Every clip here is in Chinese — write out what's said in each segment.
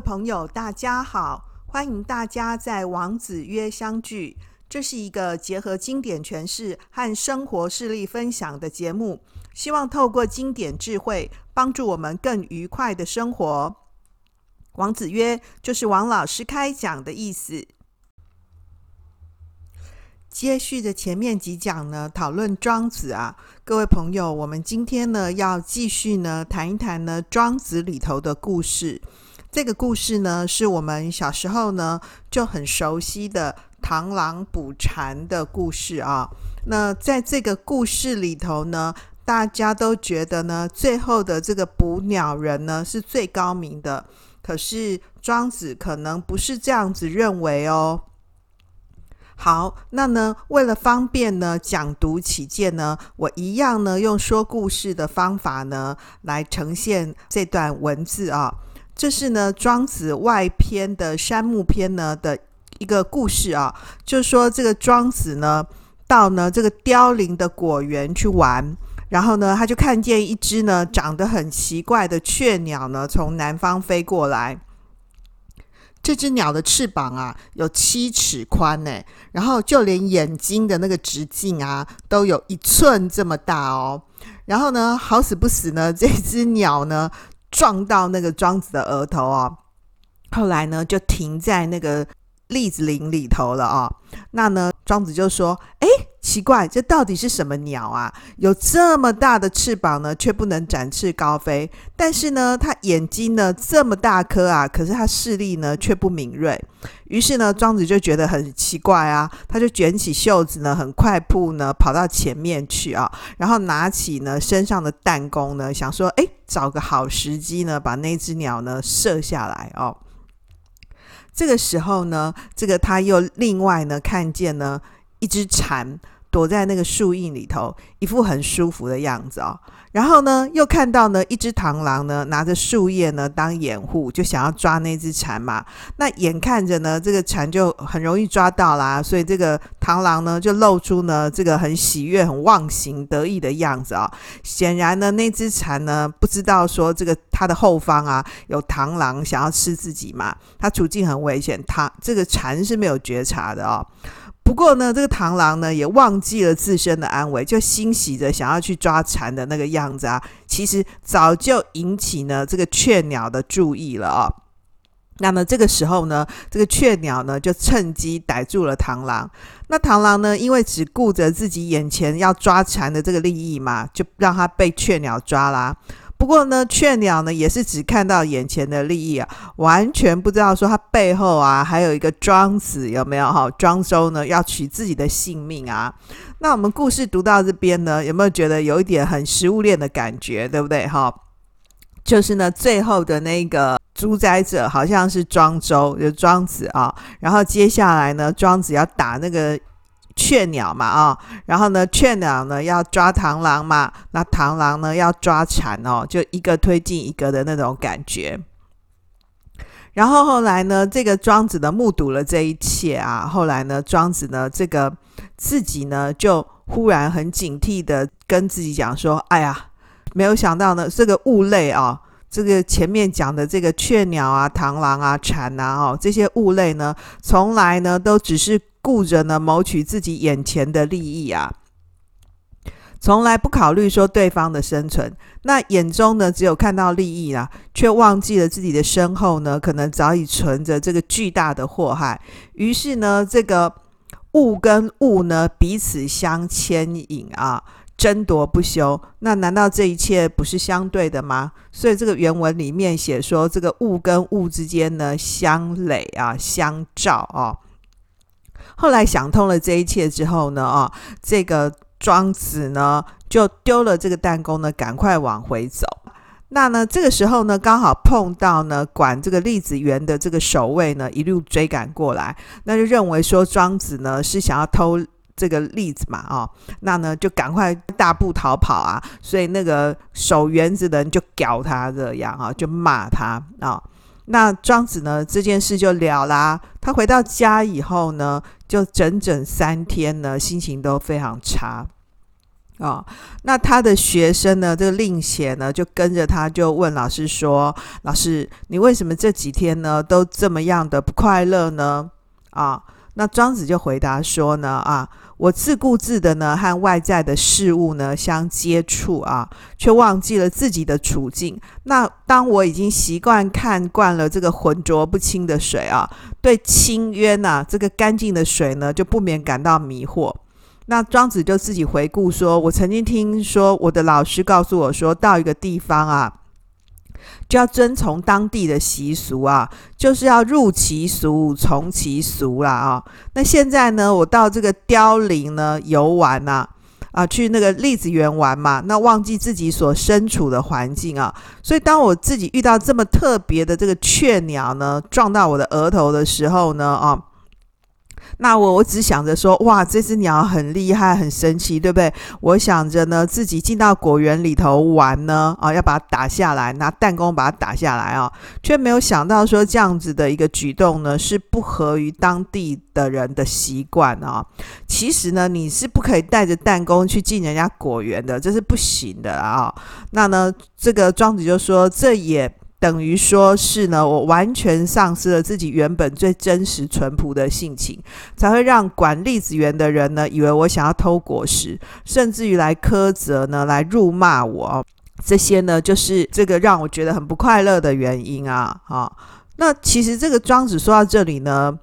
朋友，大家好！欢迎大家在王子约相聚。这是一个结合经典诠释和生活事例分享的节目，希望透过经典智慧，帮助我们更愉快的生活。王子约就是王老师开讲的意思。接续着前面几讲呢，讨论庄子啊，各位朋友，我们今天呢要继续呢谈一谈呢庄子里头的故事。这个故事呢，是我们小时候呢就很熟悉的螳螂捕蝉的故事啊。那在这个故事里头呢，大家都觉得呢，最后的这个捕鸟人呢是最高明的。可是庄子可能不是这样子认为哦。好，那呢，为了方便呢讲读起见呢，我一样呢用说故事的方法呢来呈现这段文字啊。这是呢庄子外篇的山木篇呢的一个故事啊，就是说这个庄子呢到呢这个凋零的果园去玩，然后呢他就看见一只呢长得很奇怪的雀鸟呢从南方飞过来。这只鸟的翅膀啊有七尺宽呢，然后就连眼睛的那个直径啊都有一寸这么大哦。然后呢好死不死呢这只鸟呢。撞到那个庄子的额头啊，后来呢就停在那个栗子林里头了啊。那呢庄子就说：“哎，奇怪，这到底是什么鸟啊？有这么大的翅膀呢，却不能展翅高飞。但是呢，它眼睛呢这么大颗啊，可是它视力呢却不敏锐。于是呢，庄子就觉得很奇怪啊，他就卷起袖子呢，很快步呢跑到前面去啊，然后拿起呢身上的弹弓呢，想说：哎，找个好时机呢，把那只鸟呢射下来哦。”这个时候呢，这个他又另外呢看见呢一只蝉躲在那个树荫里头，一副很舒服的样子哦。然后呢，又看到呢一只螳螂呢拿着树叶呢当掩护，就想要抓那只蝉嘛。那眼看着呢这个蝉就很容易抓到啦，所以这个螳螂呢就露出呢这个很喜悦、很忘形、得意的样子啊、哦。显然呢那只蝉呢不知道说这个它的后方啊有螳螂想要吃自己嘛，它处境很危险，它这个蝉是没有觉察的哦。不过呢，这个螳螂呢也忘记了自身的安危，就欣喜着想要去抓蝉的那个样子啊，其实早就引起呢这个雀鸟的注意了哦。那么这个时候呢，这个雀鸟呢就趁机逮住了螳螂。那螳螂呢，因为只顾着自己眼前要抓蝉的这个利益嘛，就让它被雀鸟抓啦。不过呢，雀鸟呢也是只看到眼前的利益啊，完全不知道说它背后啊还有一个庄子有没有哈？庄周呢要取自己的性命啊。那我们故事读到这边呢，有没有觉得有一点很食物链的感觉，对不对哈？就是呢，最后的那个主宰者好像是庄周，就庄子啊。然后接下来呢，庄子要打那个。雀鸟嘛啊、然后呢，雀鸟呢要抓螳螂嘛，那螳螂呢要抓蝉哦，就一个推进一个的那种感觉。然后后来呢，这个庄子呢目睹了这一切啊，后来呢，庄子呢这个自己呢就忽然很警惕的跟自己讲说：“哎呀，没有想到呢，这个物类啊，这个前面讲的这个雀鸟啊、螳螂啊、蝉啊，哦，这些物类呢，从来呢都只是。”顾着呢，谋取自己眼前的利益啊，从来不考虑说对方的生存。那眼中呢，只有看到利益啊，却忘记了自己的身后呢，可能早已存着这个巨大的祸害。于是呢，这个物跟物呢，彼此相牵引啊，争夺不休。那难道这一切不是相对的吗？所以这个原文里面写说，这个物跟物之间呢，相累啊，相照啊。后来想通了这一切之后呢，啊，这个庄子呢就丢了这个弹弓呢，赶快往回走。那呢，这个时候呢，刚好碰到呢管这个栗子园的这个守卫呢，一路追赶过来，那就认为说庄子呢是想要偷这个栗子嘛，啊，那呢就赶快大步逃跑啊。所以那个守园子的人就屌他这样啊，就骂他啊。那庄子呢，这件事就了啦。他回到家以后呢，就整整三天呢，心情都非常差。哦，那他的学生呢，这个令贤呢，就跟着他，就问老师说：“老师，你为什么这几天呢，都这么样的不快乐呢？”啊，那庄子就回答说呢：“啊，我自顾自的呢，和外在的事物呢相接触啊，却忘记了自己的处境。那当我已经习惯看惯了这个浑浊不清的水啊，对清渊呐，这个干净的水呢，就不免感到迷惑。”那庄子就自己回顾说：“我曾经听说我的老师告诉我说，到一个地方啊，就要遵从当地的习俗啊，就是要入其俗，从其俗啦啊。那现在呢，我到这个凋零呢游玩呐，啊，去那个栗子园玩嘛，那忘记自己所身处的环境啊，所以当我自己遇到这么特别的这个雀鸟呢，撞到我的额头的时候呢，啊。”那我我只想着说，哇，这只鸟很厉害，很神奇，对不对？我想着呢，自己进到果园里头玩呢，啊，要把它打下来，拿弹弓把它打下来啊，却没有想到说这样子的一个举动呢，是不合于当地的人的习惯啊。其实呢，你是不可以带着弹弓去进人家果园的，这是不行的啊。那呢，这个庄子就说，这也。等于说是呢，我完全丧失了自己原本最真实淳朴的性情，才会让管栗子园的人呢，以为我想要偷果实，甚至于来苛责呢，来辱骂我。这些呢，就是这个让我觉得很不快乐的原因啊！啊，那其实这个庄子说到这里呢，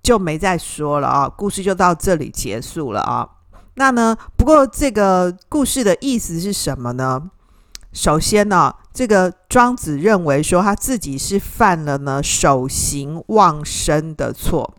就没再说了啊，故事就到这里结束了啊。那呢，不过这个故事的意思是什么呢？首先呢，这个庄子认为说他自己是犯了呢守形忘身的错，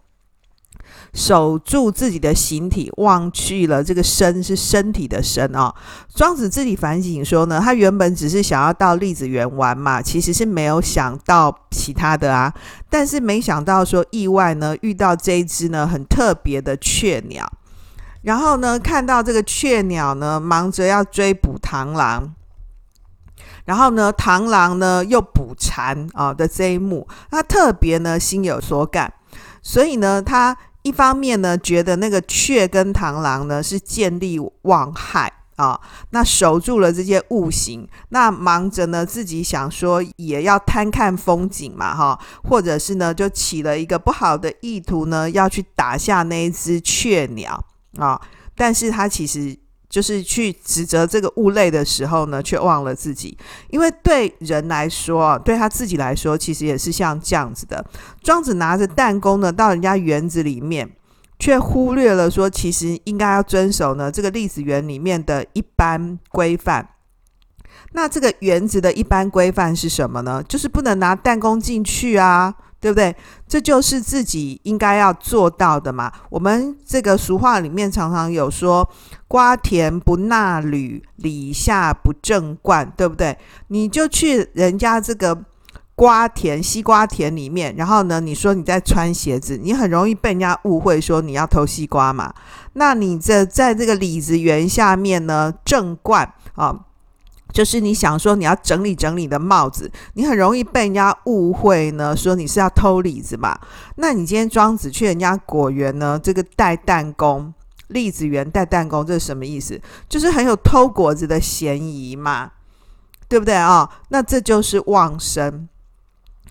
守住自己的形体，忘去了这个身是身体的身啊。庄子自己反省说呢，他原本只是想要到栗子园玩嘛，其实是没有想到其他的啊。但是没想到说意外呢遇到这一只呢很特别的雀鸟，然后呢看到这个雀鸟呢忙着要追捕螳螂。然后呢，螳螂呢又捕蝉啊的这一幕，他特别呢心有所感，所以呢，他一方面呢觉得那个雀跟螳螂呢是见利忘害啊，那守住了这些物形，那忙着呢自己想说也要贪看风景嘛哈，或者是呢就起了一个不好的意图呢要去打下那一只雀鸟啊，但是他其实。就是去指责这个物类的时候呢，却忘了自己。因为对人来说，对他自己来说，其实也是像这样子的。庄子拿着弹弓呢，到人家园子里面，却忽略了说，其实应该要遵守呢这个粒子园里面的一般规范。那这个园子的一般规范是什么呢？就是不能拿弹弓进去啊。对不对？这就是自己应该要做到的嘛。我们这个俗话里面常常有说：“瓜田不纳履，李下不正冠”，对不对？你就去人家这个瓜田、西瓜田里面，然后呢，你说你在穿鞋子，你很容易被人家误会说你要偷西瓜嘛。那你这在这个李子园下面呢，正冠啊。就是你想说你要整理整理的帽子，你很容易被人家误会呢，说你是要偷李子嘛。那你今天庄子去人家果园呢，这个带弹弓，栗子园带弹弓，这是什么意思？就是很有偷果子的嫌疑嘛，对不对啊、哦？那这就是忘身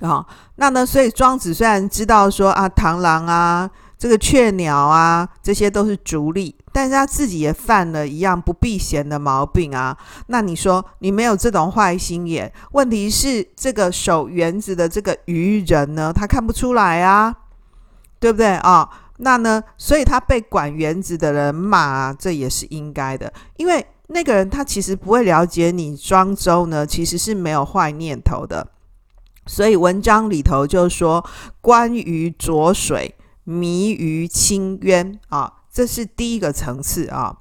啊、哦。那呢，所以庄子虽然知道说啊，螳螂啊。这个雀鸟啊，这些都是逐利，但是他自己也犯了一样不避嫌的毛病啊。那你说你没有这种坏心眼，问题是这个守园子的这个愚人呢，他看不出来啊，对不对啊、哦？那呢，所以他被管园子的人骂啊，这也是应该的，因为那个人他其实不会了解你庄周呢，其实是没有坏念头的。所以文章里头就说，观于浊水。迷于清渊啊，这是第一个层次啊。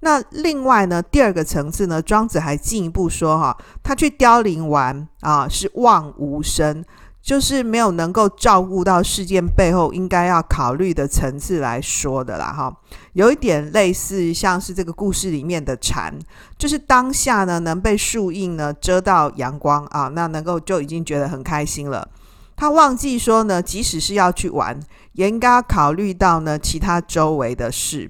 那另外呢，第二个层次呢，庄子还进一步说哈、他去凋零玩啊，是忘无声，就是没有能够照顾到事件背后应该要考虑的层次来说的啦哈。有一点类似像是这个故事里面的蝉，就是当下呢能被树荫呢遮到阳光啊，那能够就已经觉得很开心了。他忘记说呢，即使是要去玩，也应该要考虑到呢其他周围的事。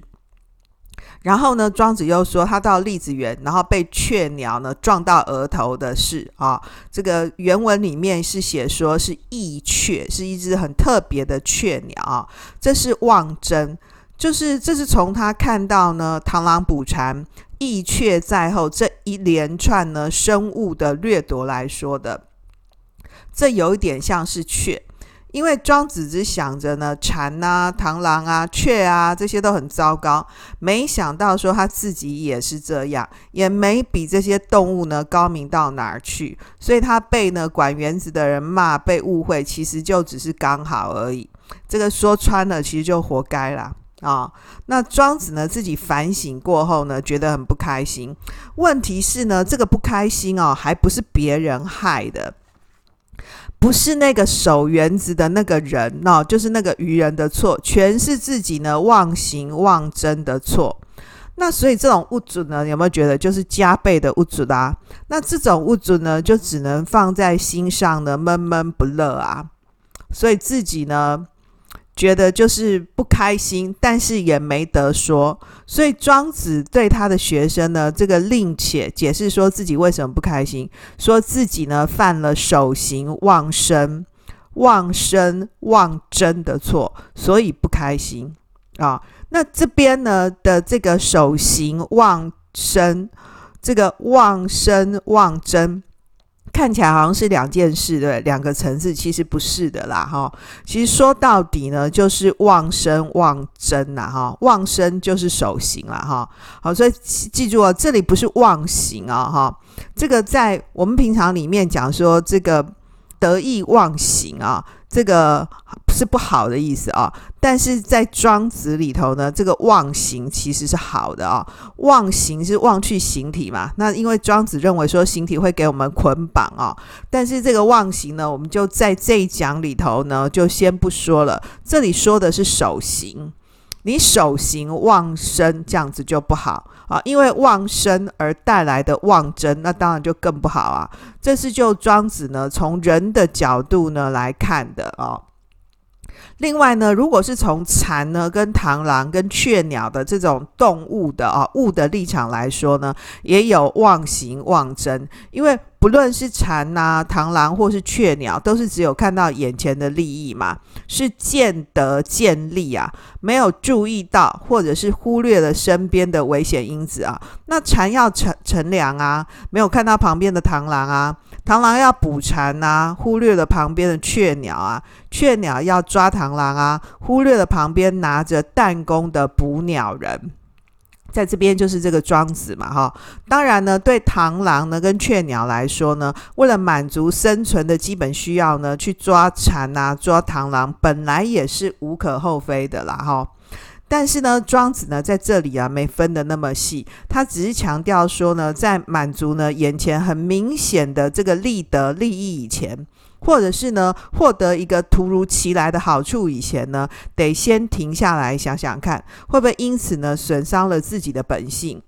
然后呢，庄子又说他到栗子园，然后被雀鸟呢撞到额头的事啊。这个原文里面是写说是翼雀，是一只很特别的雀鸟啊。这是望真，就是这是从他看到呢螳螂捕蝉、翼雀在后这一连串呢生物的掠夺来说的。这有一点像是雀。因为庄子只想着呢，蝉啊、螳螂啊、雀啊，这些都很糟糕，没想到说他自己也是这样，也没比这些动物呢高明到哪儿去，所以他被呢管园子的人骂，被误会，其实就只是刚好而已。这个说穿了，其实就活该啦啊、那庄子呢自己反省过后呢，觉得很不开心。问题是呢，这个不开心哦，还不是别人害的。不是那个守园子的那个人哦，就是那个愚人的错，全是自己呢妄行妄真的错。那所以这种物主呢，有没有觉得就是加倍的物主啦？那这种物主呢，就只能放在心上呢，闷闷不乐啊。所以自己呢。觉得就是不开心，但是也没得说，所以庄子对他的学生呢，这个另且解释说自己为什么不开心，说自己呢犯了守行忘身、忘身忘真的错，所以不开心啊。那这边呢的这个守行忘身，这个忘身忘真。看起来好像是两件事，对，两个层次，其实不是的啦，哈。其实说到底呢，就是忘身忘真呐，哈。忘身就是手型了，哈。好，所以记住哦，这里不是忘形啊，哈。这个在我们平常里面讲说，这个得意忘形啊。这个是不好的意思啊，但是在庄子里头呢，这个忘形其实是好的啊。忘形是忘去形体嘛，那因为庄子认为说形体会给我们捆绑啊，但是这个忘形呢，我们就在这一讲里头呢，就先不说了。这里说的是守行。你守行忘身，这样子就不好啊，因为忘身而带来的忘真，那当然就更不好啊。这是就庄子呢从人的角度呢来看的啊。另外呢，如果是从蝉呢、跟螳螂、跟雀鸟的这种动物的啊物的立场来说呢，也有忘形忘真，因为不论是蝉呐、啊、螳螂或是雀鸟，都是只有看到眼前的利益嘛，是见得见利啊，没有注意到或者是忽略了身边的危险因子啊。那蝉要乘乘凉啊，没有看到旁边的螳螂啊。螳螂要捕蝉啊，忽略了旁边的雀鸟啊；雀鸟要抓螳螂啊，忽略了旁边拿着弹弓的捕鸟人。在这边就是这个庄子嘛，哈。当然呢，对螳螂呢跟雀鸟来说呢，为了满足生存的基本需要呢，去抓蝉啊、抓螳螂，本来也是无可厚非的啦，哈。但是呢，庄子呢在这里啊没分得那么细，他只是强调说呢，在满足呢眼前很明显的这个利得利益以前，或者是呢获得一个突如其来的好处以前呢，得先停下来想想看，会不会因此呢损伤了自己的本性，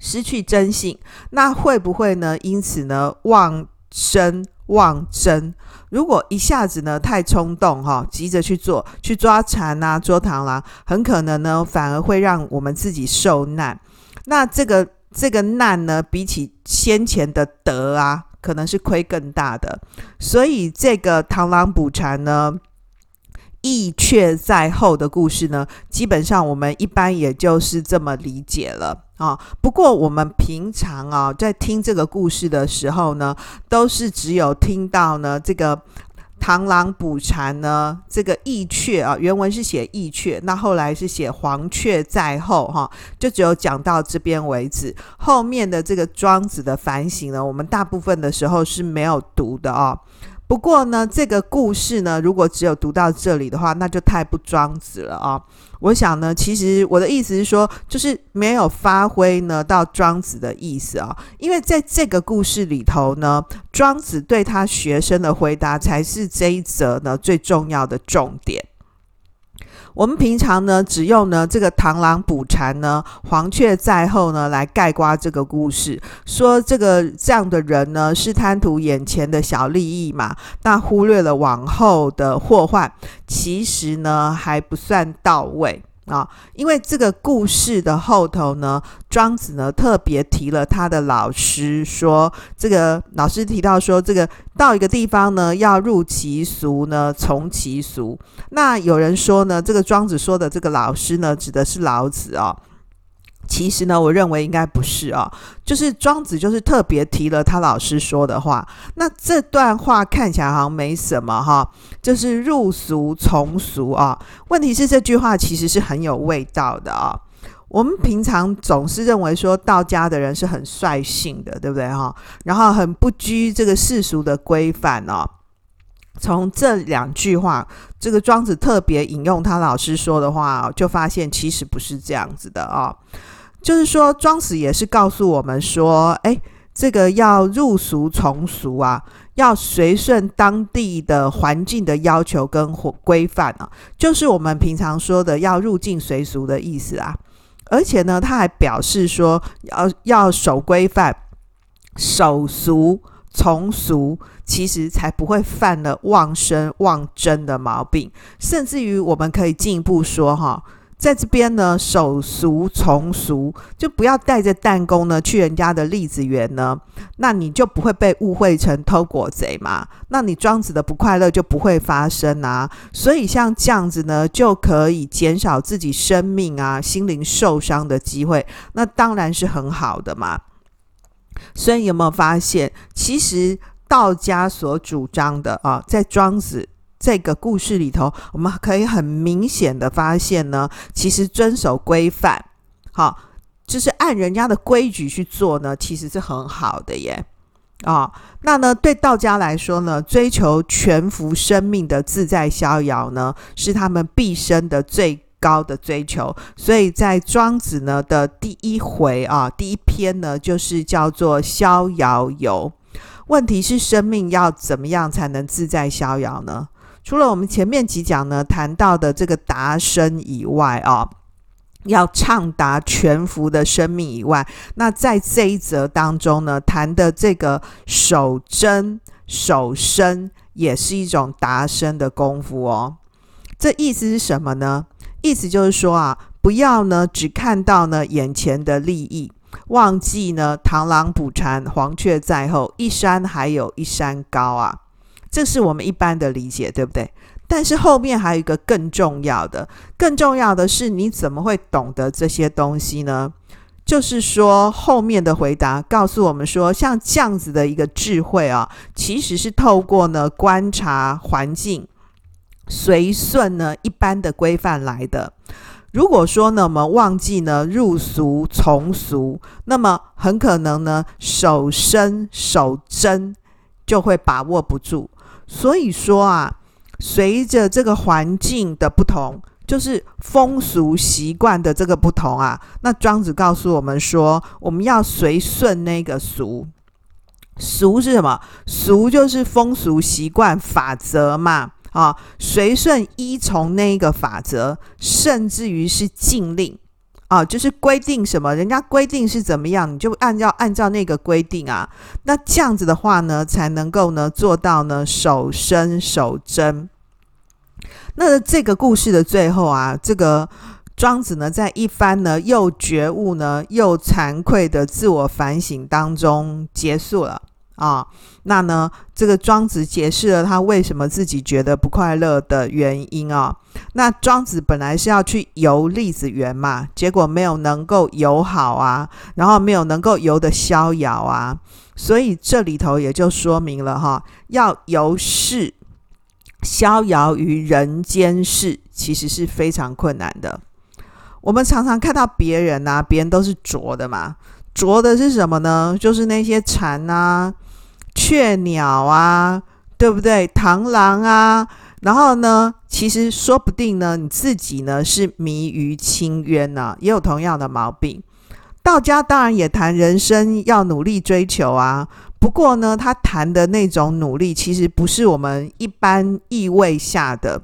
失去真性？那会不会呢因此呢忘生妄争？如果一下子呢太冲动哈，急着去做去抓蝉啊捉螳螂，很可能呢反而会让我们自己受难。那这个这个难呢，比起先前的得啊，可能是亏更大的。所以这个螳螂捕蝉呢，翼雀在后的故事呢，基本上我们一般也就是这么理解了。啊，不过我们平常啊，在听这个故事的时候呢，都是只有听到呢这个螳螂捕蝉呢，这个翼雀啊，原文是写翼雀，那后来是写黄雀在后哈，就只有讲到这边为止。后面的这个庄子的反省呢，我们大部分的时候是没有读的啊。不过呢，这个故事呢，如果只有读到这里的话，那就太不庄子了啊！我想呢，其实我的意思是说，就是没有发挥呢到庄子的意思啊，因为在这个故事里头呢，庄子对他学生的回答才是这一则呢最重要的重点。我们平常呢，只用呢这个螳螂捕蝉呢，黄雀在后呢，来盖刮这个故事，说这个这样的人呢，是贪图眼前的小利益嘛，那忽略了往后的祸患，其实呢还不算到位。啊，因为这个故事的后头呢，庄子呢特别提了他的老师说，这个老师提到说，这个到一个地方呢，要入其俗呢，从其俗。那有人说呢，这个庄子说的这个老师呢，指的是老子哦。其实呢，我认为应该不是啊、哦，就是庄子就是特别提了他老师说的话。那这段话看起来好像没什么哈、就是入俗从俗啊。问题是这句话其实是很有味道的啊、我们平常总是认为说道家的人是很率性的，对不对哈？然后很不拘这个世俗的规范哦。从这两句话，这个庄子特别引用他老师说的话，就发现其实不是这样子的啊。就是说，庄子也是告诉我们说，哎，这个要入俗从俗啊，要随顺当地的环境的要求跟规范啊，就是我们平常说的要入境随俗的意思啊。而且呢，他还表示说，要要守规范、守俗、从俗，其实才不会犯了忘生忘真的毛病。甚至于，我们可以进一步说，哈。在这边呢，守俗从俗，就不要带着弹弓呢去人家的栗子园呢，那你就不会被误会成偷果贼嘛。那你庄子的不快乐就不会发生啊。所以像这样子呢，就可以减少自己生命啊、心灵受伤的机会，那当然是很好的嘛。所以有没有发现，其实道家所主张的啊，在庄子。这个故事里头，我们可以很明显的发现呢，其实遵守规范，好，就是按人家的规矩去做呢，其实是很好的耶。啊、哦，那呢，对道家来说呢，追求全福生命的自在逍遥呢，是他们毕生的最高的追求。所以在庄子呢的第一回啊，第一篇呢，就是叫做《逍遥游》。问题是，生命要怎么样才能自在逍遥呢？除了我们前面几讲呢谈到的这个达生以外啊、要畅达全福的生命以外，那在这一则当中呢谈的这个守真守身也是一种达生的功夫哦。这意思是什么呢？意思就是说啊，不要呢只看到呢眼前的利益，忘记呢螳螂捕蝉，黄雀在后，一山还有一山高啊。这是我们一般的理解，对不对？但是后面还有一个更重要的，更重要的是你怎么会懂得这些东西呢？就是说后面的回答告诉我们说，像这样子的一个智慧啊，其实是透过呢观察环境，随顺呢一般的规范来的。如果说呢我们忘记呢入俗从俗，那么很可能呢守身守真就会把握不住。所以说啊，随着这个环境的不同，就是风俗习惯的这个不同啊，那庄子告诉我们说，我们要随顺那个俗。俗是什么？俗就是风俗习惯法则嘛，啊，随顺依从那一个法则，甚至于是禁令。啊，就是规定什么，人家规定是怎么样，你就按照按照那个规定啊。那这样子的话呢，才能够呢做到呢守身守贞。那这个故事的最后啊，这个庄子呢，在一番呢又觉悟呢又惭愧的自我反省当中结束了。啊、那呢，这个庄子解释了他为什么自己觉得不快乐的原因啊、那庄子本来是要去游栗子园嘛，结果没有能够游好啊，然后没有能够游的逍遥啊，所以这里头也就说明了哈，要游世逍遥于人间世，其实是非常困难的。我们常常看到别人啊，别人都是浊的嘛，浊的是什么呢？就是那些蝉啊。雀鸟啊，对不对？螳螂啊，然后呢，其实说不定呢，你自己呢是迷于清渊呢，也有同样的毛病。道家当然也谈人生要努力追求啊，不过呢，他谈的那种努力，其实不是我们一般意味下的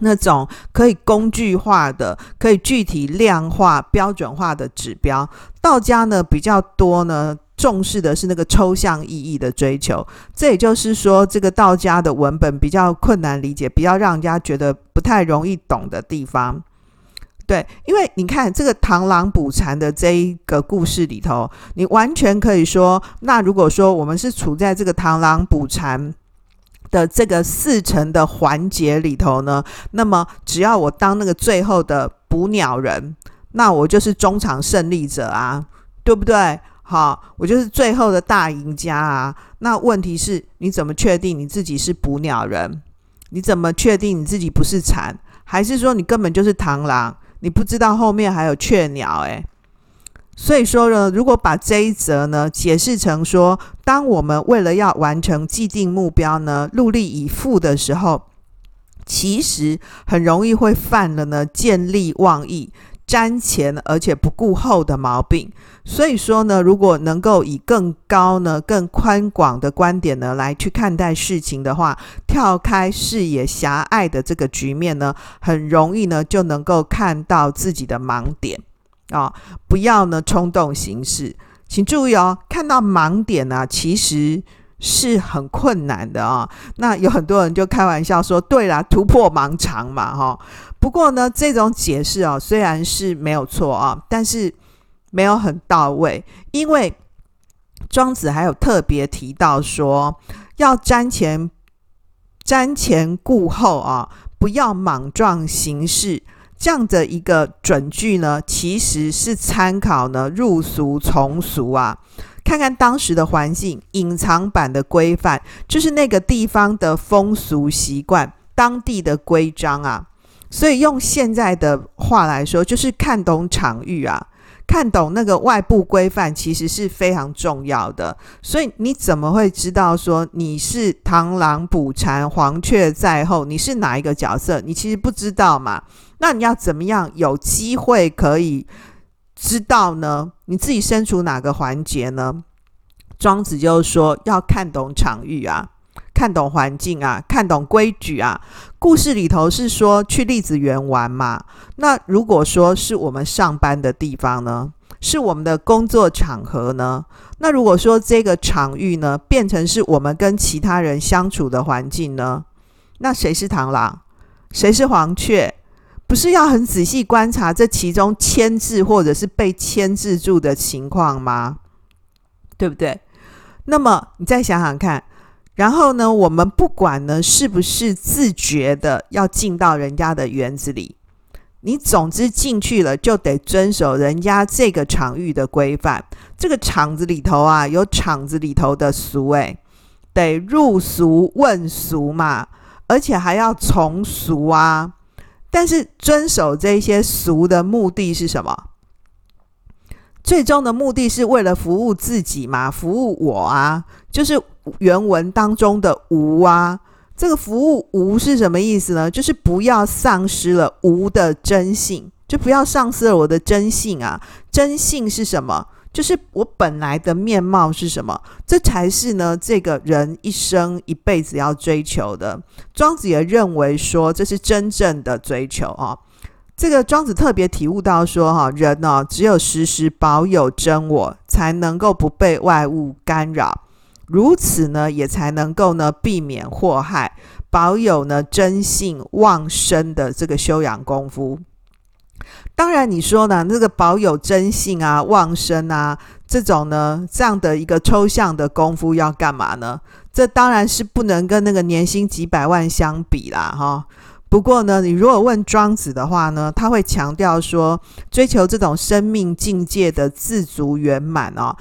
那种可以工具化的、可以具体量化、标准化的指标。道家呢比较多呢。重视的是那个抽象意义的追求，这也就是说，这个道家的文本比较困难理解，比较让人家觉得不太容易懂的地方。对，因为你看这个螳螂捕蝉的这一个故事里头，你完全可以说，那如果说我们是处在这个螳螂捕蝉的这个四层的环节里头呢，那么只要我当那个最后的捕鸟人，那我就是中场胜利者啊，对不对？好，我就是最后的大赢家啊。那问题是，你怎么确定你自己是捕鸟人？你怎么确定你自己不是蝉？还是说你根本就是螳螂？你不知道后面还有雀鸟诶，所以说呢，如果把这一则呢解释成说，当我们为了要完成既定目标呢，努力以赴的时候，其实很容易会犯了呢见利忘义、瞻前而且不顾后的毛病。所以说呢，如果能够以更高呢、更宽广的观点呢来去看待事情的话，跳开视野狭隘的这个局面呢，很容易呢就能够看到自己的盲点啊、不要呢冲动行事，请注意哦，看到盲点呢、其实是很困难的啊、那有很多人就开玩笑说：“对啦，突破盲肠嘛，哈、”不过呢，这种解释啊、哦，虽然是没有错啊，但是。没有很到位，因为庄子还有特别提到说，要瞻前瞻前顾后啊，不要莽撞行事。这样的一个准句呢，其实是参考呢入俗从俗啊，看看当时的环境，隐藏版的规范，就是那个地方的风俗习惯、当地的规章啊。所以用现在的话来说，就是看懂场域啊。看懂那个外部规范其实是非常重要的，所以你怎么会知道说你是螳螂捕蝉，黄雀在后？你是哪一个角色？你其实不知道嘛。那你要怎么样有机会可以知道呢？你自己身处哪个环节呢？庄子就说要看懂场域啊。看懂环境啊，看懂规矩啊。故事里头是说去栗子园玩嘛。那如果说是我们上班的地方呢，是我们的工作场合呢？那如果说这个场域呢，变成是我们跟其他人相处的环境呢？那谁是螳螂？谁是黄雀？不是要很仔细观察这其中牵制或者是被牵制住的情况吗？对不对？那么你再想想看。然后呢，我们不管呢是不是自觉的要进到人家的园子里，你总之进去了就得遵守人家这个场域的规范。这个场子里头啊，有场子里头的俗，诶，得入俗问俗嘛，而且还要从俗啊。但是遵守这些俗的目的是什么？最终的目的是为了服务自己嘛，服务我啊，就是原文当中的“无”啊。这个服务“无”是什么意思呢？就是不要丧失了“无”的真性，就不要丧失了我的真性啊。真性是什么？就是我本来的面貌是什么？这才是呢，这个人一生一辈子要追求的。庄子也认为说，这是真正的追求啊。这个庄子特别体悟到说，哈，人呢，只有时时保有真我，才能够不被外物干扰，如此呢，也才能够呢避免祸害，保有呢真性忘身的这个修养功夫。当然，你说呢，这个保有真性啊、旺身啊，这种呢，这样的一个抽象的功夫要干嘛呢？这当然是不能跟那个年薪几百万相比啦，哈。不过呢，你如果问庄子的话呢，他会强调说，追求这种生命境界的自足圆满哦，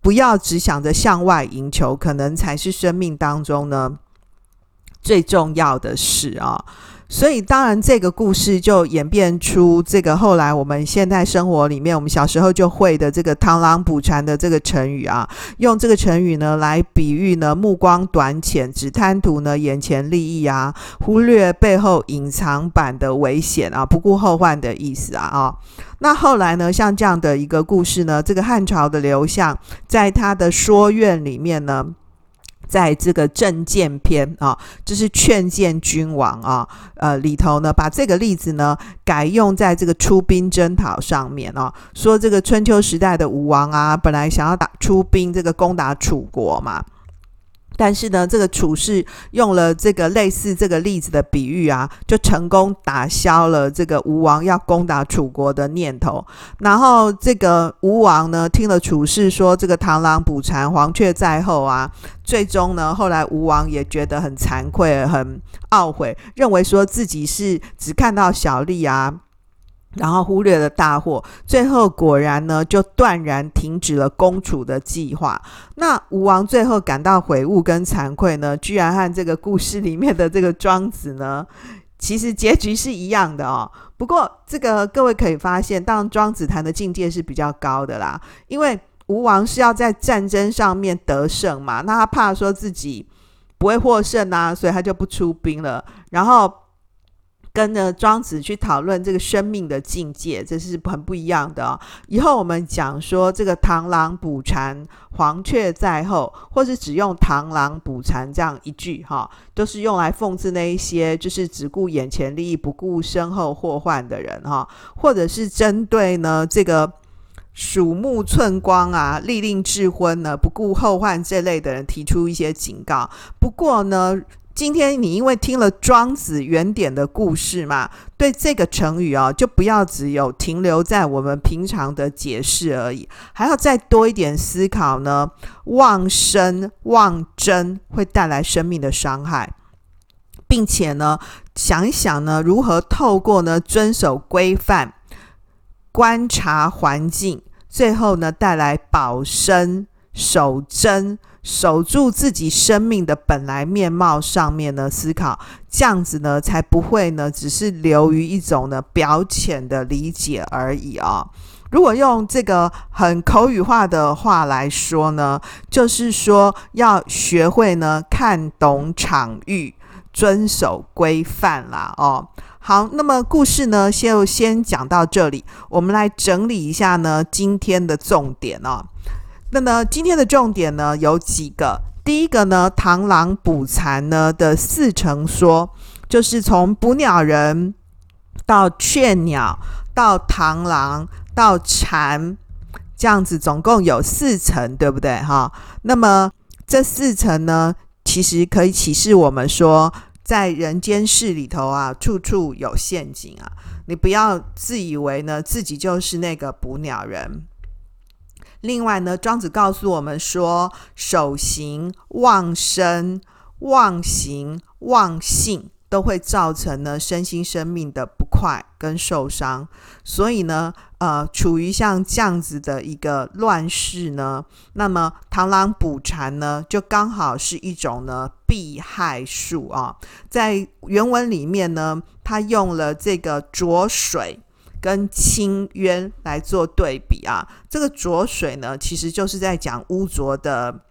不要只想着向外赢求，可能才是生命当中呢最重要的事啊。所以，当然，这个故事就演变出这个后来我们现代生活里面，我们小时候就会的这个“螳螂捕蝉”的这个成语啊，用这个成语呢来比喻呢目光短浅，只贪图呢眼前利益啊，忽略背后隐藏版的危险啊，不顾后患的意思啊啊。那后来呢，像这样的一个故事呢，这个汉朝的刘向在他的《说苑》里面呢。在这个政谏篇啊，就是劝谏君王啊，呃里头呢，把这个例子呢改用在这个出兵征讨上面啊，说这个春秋时代的吴王啊，本来想要打出兵这个攻打楚国嘛，但是呢，这个处士用了这个类似这个例子的比喻啊，就成功打消了这个吴王要攻打楚国的念头。然后这个吴王呢，听了处士说这个螳螂捕蝉，黄雀在后啊，最终呢，后来吴王也觉得很惭愧、很懊悔，认为说自己是只看到小利啊。然后忽略了大祸，最后果然呢，就断然停止了攻楚的计划。那吴王最后感到悔悟跟惭愧呢，居然和这个故事里面的这个庄子呢，其实结局是一样的哦。不过这个各位可以发现，当庄子谈的境界是比较高的啦，因为吴王是要在战争上面得胜嘛，那他怕说自己不会获胜啊，所以他就不出兵了，然后。跟着庄子去讨论这个生命的境界，这是很不一样的哦。以后我们讲说这个螳螂捕蝉，黄雀在后，或是只用螳螂捕蝉这样一句哈，都是用来讽刺那一些就是只顾眼前利益，不顾身后祸患的人哈，或者是针对呢这个鼠目寸光啊、利令智昏呢、不顾后患这类的人提出一些警告。不过呢。今天你因为听了庄子原点的故事嘛，对这个成语哦，就不要只有停留在我们平常的解释而已，还要再多一点思考呢。忘生忘真会带来生命的伤害，并且呢，想一想呢，如何透过呢遵守规范、观察环境，最后呢带来保身守真。守住自己生命的本来面貌上面呢，思考这样子呢，才不会呢，只是流于一种呢表浅的理解而已啊、哦。如果用这个很口语化的话来说呢，就是说要学会呢看懂场域，遵守规范啦。哦，好，那么故事呢就先讲到这里，我们来整理一下呢今天的重点哦。那么今天的重点呢有几个？第一个呢，螳螂捕蝉呢的四层说，就是从捕鸟人到雀鸟到螳螂到蝉，这样子总共有四层，对不对？哈，那么这四层呢，其实可以启示我们说，在人间世里头啊，处处有陷阱啊！你不要自以为呢自己就是那个捕鸟人。另外呢，庄子告诉我们说，守行、旺身、忘形、旺性，都会造成呢身心生命的不快跟受伤。所以呢，呃，处于像这样子的一个乱世呢，那么螳螂捕蝉呢，就刚好是一种呢避害术啊。在原文里面呢，他用了这个浊水。跟清渊来做对比啊，这个浊水呢，其实就是在讲污浊的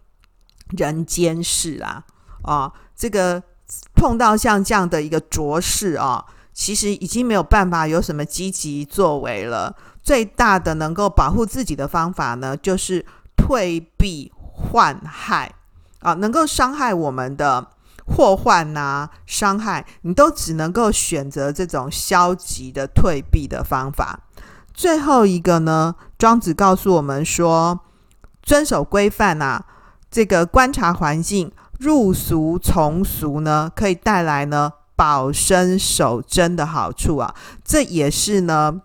人间世啊。啊，这个碰到像这样的一个浊世啊，其实已经没有办法有什么积极作为了。最大的能够保护自己的方法呢，就是退避患害啊，能够伤害我们的。祸患呐、啊，伤害你都只能够选择这种消极的退避的方法。最后一个呢，庄子告诉我们说，遵守规范啊，这个观察环境，入俗从俗呢，可以带来呢保身守真的好处啊。这也是呢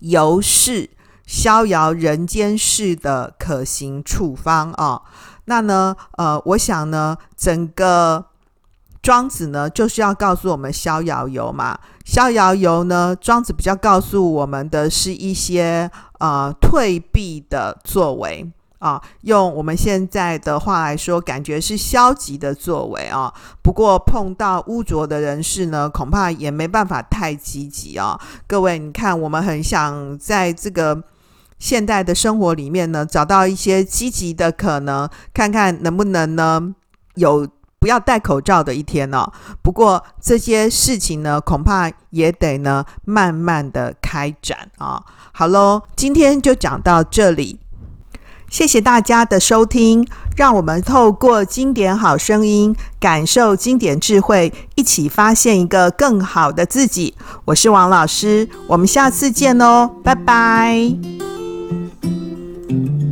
游世逍遥人间世的可行处方啊。那呢，呃，我想呢，整个庄子呢，就是要告诉我们逍遥游嘛。逍遥游呢，庄子比较告诉我们的是一些呃退避的作为啊。用我们现在的话来说，感觉是消极的作为啊。不过碰到污浊的人士呢，恐怕也没办法太积极啊。各位，你看，我们很想在这个。现代的生活里面呢，找到一些积极的可能，看看能不能呢有不要戴口罩的一天呢、不过这些事情呢，恐怕也得呢慢慢的开展啊、好喽，今天就讲到这里，谢谢大家的收听，让我们透过经典好声音，感受经典智慧，一起发现一个更好的自己。我是王老师，我们下次见哦，拜拜。thank you.